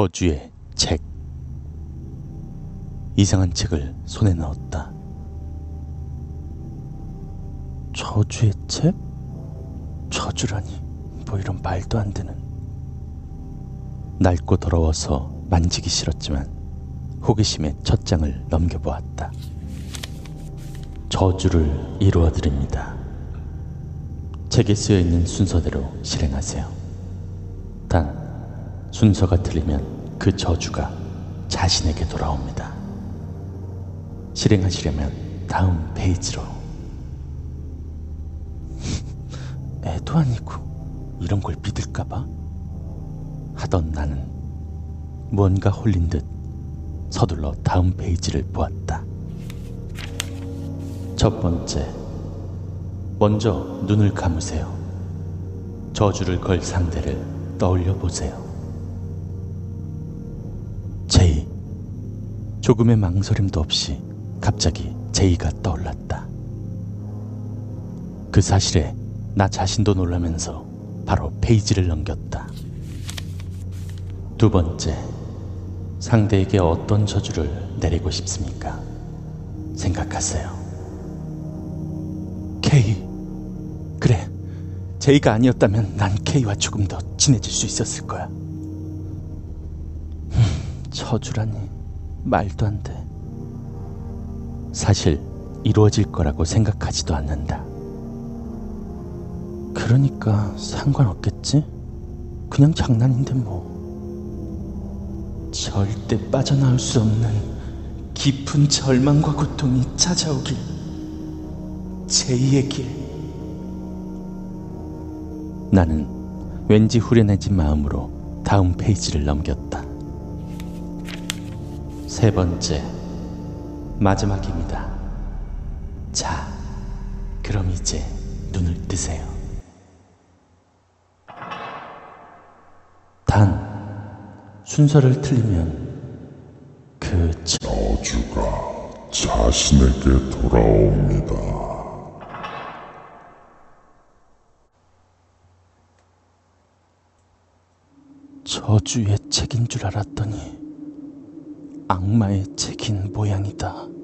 저주의 책. 이상한 책을 손에 넣었다. 저주의 책? 저주라니, 뭐 이런 말도 안 되는. 낡고 더러워서 만지기 싫었지만 호기심에 첫 장을 넘겨보았다. 저주를 이루어 드립니다. 책에 쓰여 있는 순서대로 실행하세요. 단, 순서가 틀리면 그 저주가 자신에게 돌아옵니다. 실행하시려면 다음 페이지로. 애도 아니고 이런 걸 믿을까봐 하던 나는 무언가 홀린 듯 서둘러 다음 페이지를 보았다. 첫 번째, 먼저 눈을 감으세요. 저주를 걸 상대를 떠올려 보세요. 조금의 망설임도 없이 갑자기 제이가 떠올랐다. 그 사실에 나 자신도 놀라면서 바로 페이지를 넘겼다. 두 번째, 상대에게 어떤 저주를 내리고 싶습니까? 생각하세요. K. 그래. 제이가 아니었다면 난 K와 조금 더 친해질 수 있었을 거야. 흠, 저주라니. 말도 안 돼. 사실 이루어질 거라고 생각하지도 않는다. 그러니까 상관없겠지? 그냥 장난인데 뭐. 절대 빠져나올 수 없는 깊은 절망과 고통이 찾아오길. 제2의 길. 나는 왠지 후련해진 마음으로 다음 페이지를 넘겼다. 세 번째, 마지막입니다. 자, 그럼 이제 눈을 뜨세요. 단, 순서를 틀리면 그 저... 저주가 자신에게 돌아옵니다. 저주의 책인 줄 알았더니 악마의 책인 모양이다.